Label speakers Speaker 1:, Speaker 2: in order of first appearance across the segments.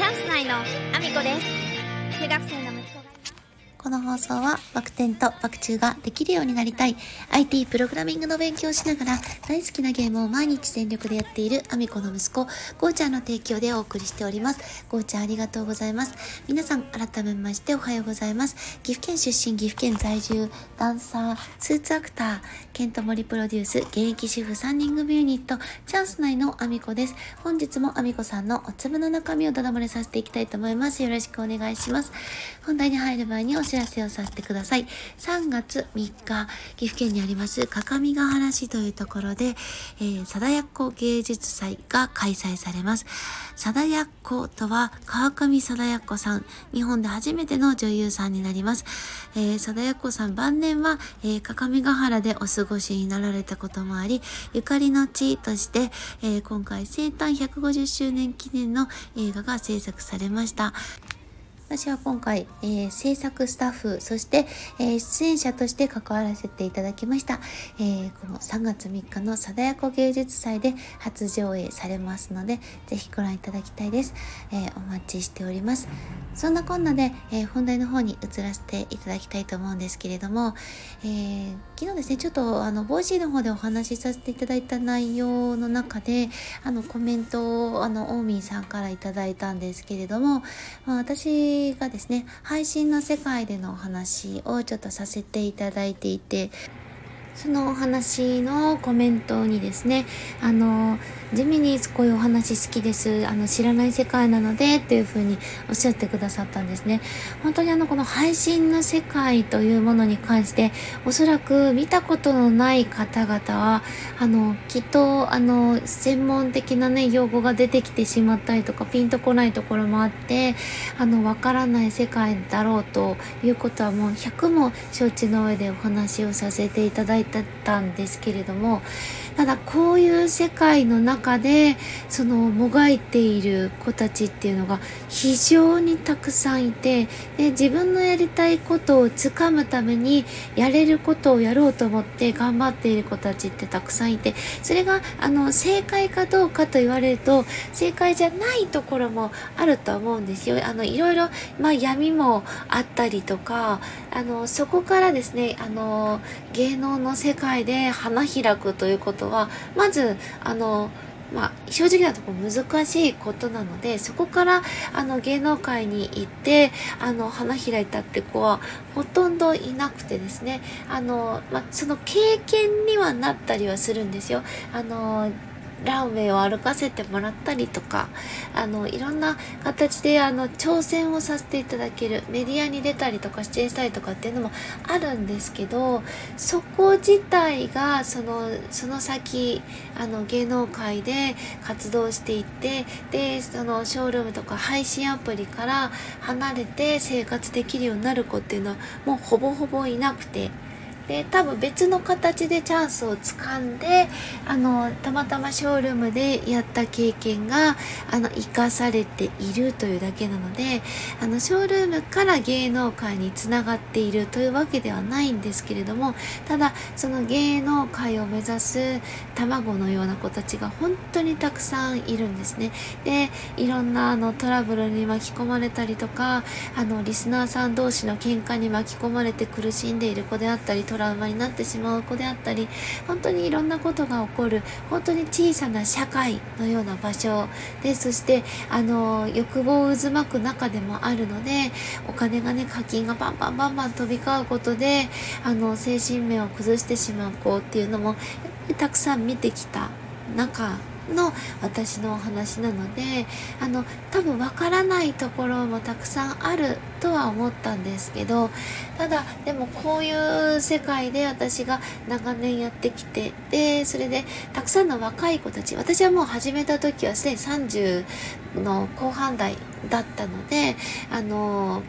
Speaker 1: チャンス内のアミコです。中学生の
Speaker 2: この放送はバク転とバク宙ができるようになりたい IT プログラミングの勉強をしながら大好きなゲームを毎日全力でやっているアミコの息子、ゴーちゃんの提供でお送りしております。ゴーちゃんありがとうございます。皆さん改めましておはようございます。岐阜県出身、岐阜県在住、ダンサー、スーツアクター、ケントモリプロデュース、現役主婦3人組ユニット、チャンス内のアミコです。本日もアミコさんのお粒の中身をダダ漏れさせていきたいと思います。よろしくお願いします。本題に入る前に知らせをさせてください。3月3日、岐阜県にあります、各務原市というところで、えー、貞奴芸術祭が開催されます。貞奴とは、川上貞奴さん、日本で初めての女優さんになります。えー、貞奴さん晩年は、えー、各務原でお過ごしになられたこともあり、ゆかりの地として、えー、今回生誕150周年記念の映画が制作されました。私は今回、えー、制作スタッフ、そして、えー、出演者として関わらせていただきました。えー、この3月3日の貞子芸術祭で初上映されますので、ぜひご覧いただきたいです。えお待ちしております。そんなこんなで、え本題の方に移らせていただきたいと思うんですけれども、え昨日ですね、ちょっとあの、 Voicy の方でお話しさせていただいた内容の中で、あの、コメントを、あの、オーミーさんからいただいたんですけれども、まあ、私がですね配信の世界でのお話をちょっとさせていただいていてそのお話のコメントにですね、あの、地味にこういうお話好きです。あの、知らない世界なので、っていうふうにおっしゃってくださったんですね。本当にあの、この配信の世界というものに関して、おそらく見たことのない方々は、あの、きっと、あの、専門的なね、用語が出てきてしまったりとか、ピンとこないところもあって、あの、わからない世界だろうということはもう100も承知の上でお話をさせていただいてたんですけれどもただこういう世界の中でそのもがいている子たちっていうのが非常にたくさんいてで自分のやりたいことをつかむためにやれることをやろうと思って頑張っている子たちってたくさんいてそれがあの正解かどうかと言われると正解じゃないところもあると思うんですよ。あのいろいろ、まあ、闇もあったりとかあのそこからですねあの芸能の世界で花開くということはまずあのまあ、正直なところ難しいことなのでそこからあの芸能界に行ってあの花開いたって子はほとんどいなくてですねあの、まあ、その経験にはなったりはするんですよ。あのランウェイを歩かせてもらったりとかあのいろんな形であの挑戦をさせていただけるメディアに出たりとか出演したりとかっていうのもあるんですけどそこ自体がそのその先あの芸能界で活動していってでそのショールームとか配信アプリから離れて生活できるようになる子っていうのはもうほぼほぼいなくて。で多分別の形でチャンスをつかんであのたまたまショールームでやった経験があの生かされているというだけなのであのショールームから芸能界につながっているというわけではないんですけれどもただその芸能界を目指す卵のような子たちが本当にたくさんいるんですね。でいろんなあのトラブルに巻き込まれたりとかあのリスナーさん同士の喧嘩に巻き込まれて苦しんでいる子であったりトラウマになってしまう子であったり本当にいろんなことが起こる本当に小さな社会のような場所でそしてあの欲望を渦巻く中でもあるのでお金がね課金がバンバンバンバン飛び交うことであの精神面を崩してしまう子っていうのもたくさん見てきた中の私のお話なのであの多分わからないところもたくさんあるとは思ったんですけどただでもこういう世界で私が長年やってきてでそれでたくさんの若い子たち私はもう始めた時はすでに30の後半代だったのであの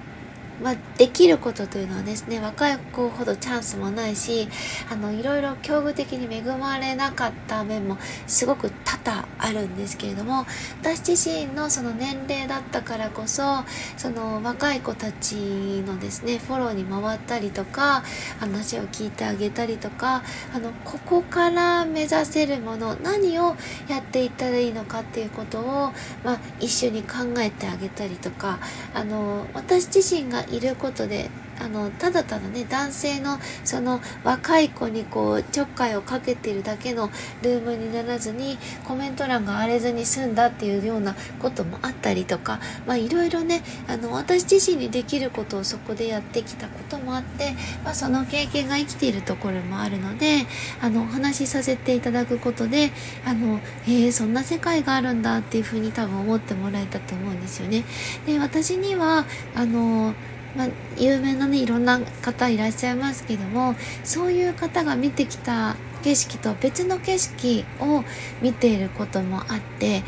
Speaker 2: まあ、できることというのはですね若い子ほどチャンスもないしあのいろいろ境遇的に恵まれなかった面もすごく多々あるんですけれども私自身のその年齢だったからこそその若い子たちのですねフォローに回ったりとか話を聞いてあげたりとかあのここから目指せるもの何をやっていったらいいのかっていうことを、まあ、一緒に考えてあげたりとかあの私自身がいることであのただただね男性のその若い子にこうちょっかいをかけてるだけのルームにならずにコメント欄が荒れずに済んだっていうようなこともあったりとかまあいろいろねあの私自身にできることをそこでやってきたこともあって、まあ、その経験が生きているところもあるのであのお話しさせていただくことであのへえそんな世界があるんだっていうふうに多分思ってもらえたと思うんですよね。で私にはあのまあ、有名なねいろんな方いらっしゃいますけどもそういう方が見てきた景色と別の景色を見ていることもあって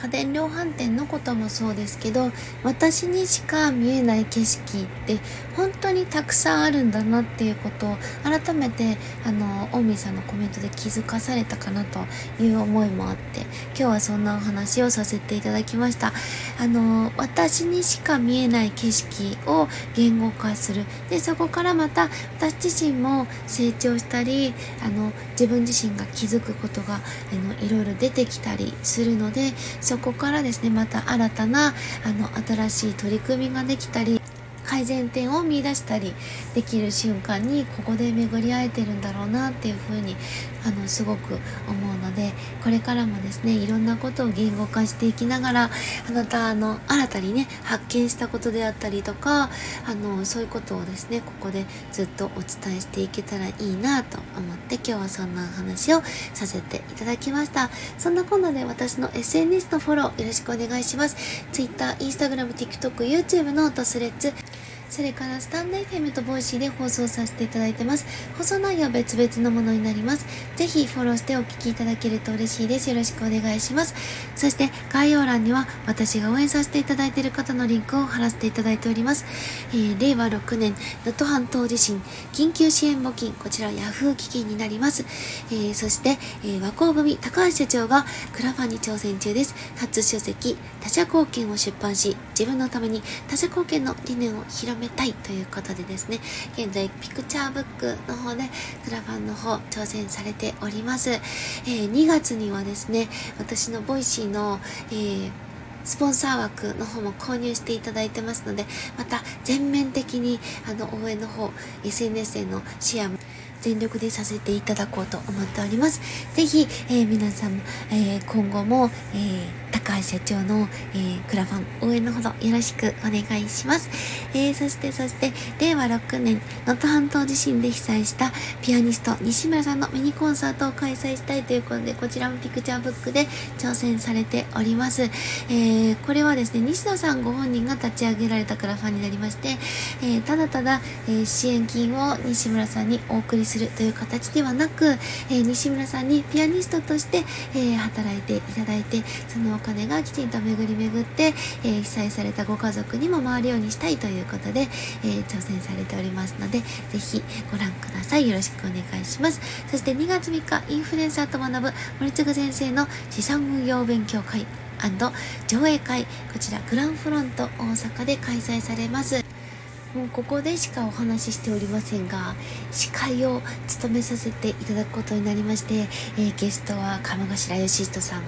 Speaker 2: 家電量販店のこともそうですけど私にしか見えない景色って本当にたくさんあるんだなっていうことを改めてあのオミさんのコメントで気づかされたかなという思いもあって今日はそんなお話をさせていただきました。あの私にしか見えない景色を言語化する。でそこからまた私自身も成長したりあの自分自身が気づくことがあのいろいろ出てきたりするのでそこからですねまた新たなあの新しい取り組みができたり改善点を見出したりできる瞬間にここで巡り会えてるんだろうなっていうふうにあのすごく思うのでこれからもですねいろんなことを言語化していきながらあなたの新たにね発見したことであったりとかあのそういうことをですねここでずっとお伝えしていけたらいいなと思って今日はそんな話をさせていただきました。そんなこんなで私の SNS のフォローよろしくお願いします。Twitter、Instagram、TikTok、YouTube のトスレッツそれからスタンド FM とボイシーで放送させていただいてます。放送内容は別々のものになります。ぜひフォローしてお聞きいただけると嬉しいです。よろしくお願いします。そして概要欄には私が応援させていただいている方のリンクを貼らせていただいております。えー、令和6年能登半島地震緊急支援募金、こちら Yahoo 基金になります。えー、そして、えー、和光組高橋社長がクラファンに挑戦中です。初書籍他者貢献を出版し、自分のために他者貢献の理念を広めめたいということでですね、現在ピクチャーブックの方でクラファンの方挑戦されております。えー、2月にはですね、私の Voicy の、えースポンサー枠の方も購入していただいてますので、また全面的にあの応援の方、SNS へのシェアも全力でさせていただこうと思っております。ぜひ、えー、皆さん、えー、今後も、えー高橋社長の、えー、クラファン応援のほどよろしくお願いします。えー、そしてそして、令和6年、能登半島地震で被災したピアニスト西村さんのミニコンサートを開催したいということで、こちらもピクチャーブックで挑戦されております。えー、これはですね、西野さんご本人が立ち上げられたクラファンになりまして、えただただ、え支援金を西村さんにお送りするという形ではなく、え西村さんにピアニストとして、え働いていただいて、そのお金がきちんと巡り巡って、えー、被災されたご家族にも回るようにしたいということで、えー、挑戦されておりますので、ぜひご覧ください。よろしくお願いします。そして2月3日、インフルエンサーと学ぶ森次先生の資産運用勉強会上映会、こちらグランフロント大阪で開催されます。もうここでしかお話ししておりませんが司会を務めさせていただくことになりまして、えー、ゲストは鴨頭義人さん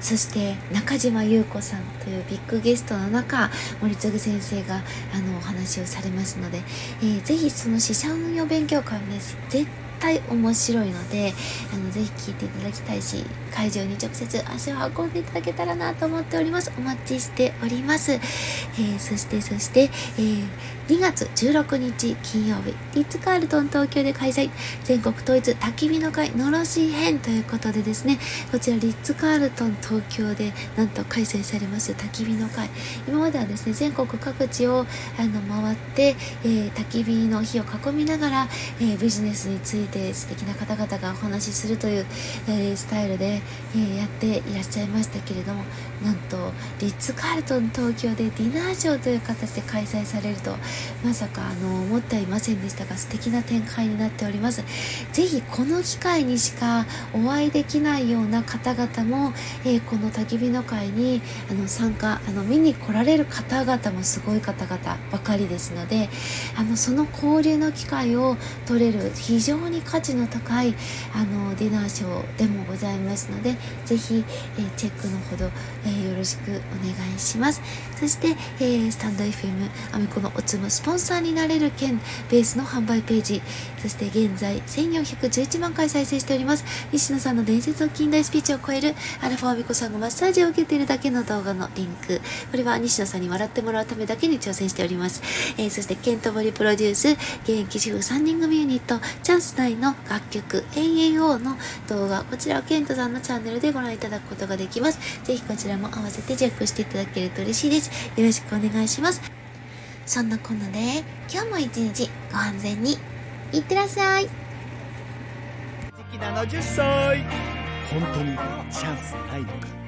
Speaker 2: そして中島優子さんというビッグゲストの中森次先生があのお話をされますので、えー、ぜひその資産運用勉強会をね絶対面白いのであのぜひ聞いていただきたいし会場に直接足を運んでいただけたらなと思っております。お待ちしております、えー、そしてそして、えー2月16日金曜日、リッツ・カールトン東京で開催、全国統一焚き火の会のろし編ということでですね、こちらリッツ・カールトン東京でなんと開催されます。焚き火の会。今まではですね、全国各地をあの回って、えー、焚き火の火を囲みながら、えー、ビジネスについて素敵な方々がお話しするという、えー、スタイルで、えやっていらっしゃいましたけれども、なんとリッツ・カールトン東京でディナーショーという形で開催されるとまさかあの思ってはいませんでしたが素敵な展開になっております。ぜひこの機会にしかお会いできないような方々も、えー、この焚き火の会にあの参加あの見に来られる方々もすごい方々ばかりですのであのその交流の機会を取れる非常に価値の高いあのディナーショーでもございますのでぜひ、えー、チェックのほど、えー、よろしくお願いします。そして、えー、スタンド FM アミコのおつスポンサーになれる件ベースの販売ページ。そして現在1411万回再生しております。西野さんの伝説の近代スピーチを超えるアルファアミコさんがマッサージを受けているだけの動画のリンク。これは西野さんに笑ってもらうためだけに挑戦しております、えー、そしてケントボリプロデュース現役主婦3人組ユニットチャンス内の楽曲 AAO の動画。こちらはケントさんのチャンネルでご覧いただくことができます。ぜひこちらも合わせてチェックしていただけると嬉しいです。よろしくお願いします。そんなこんなで今日も一日ご安全に。いってらっしゃい。
Speaker 3: 時期70歳本当にチャンスないのか。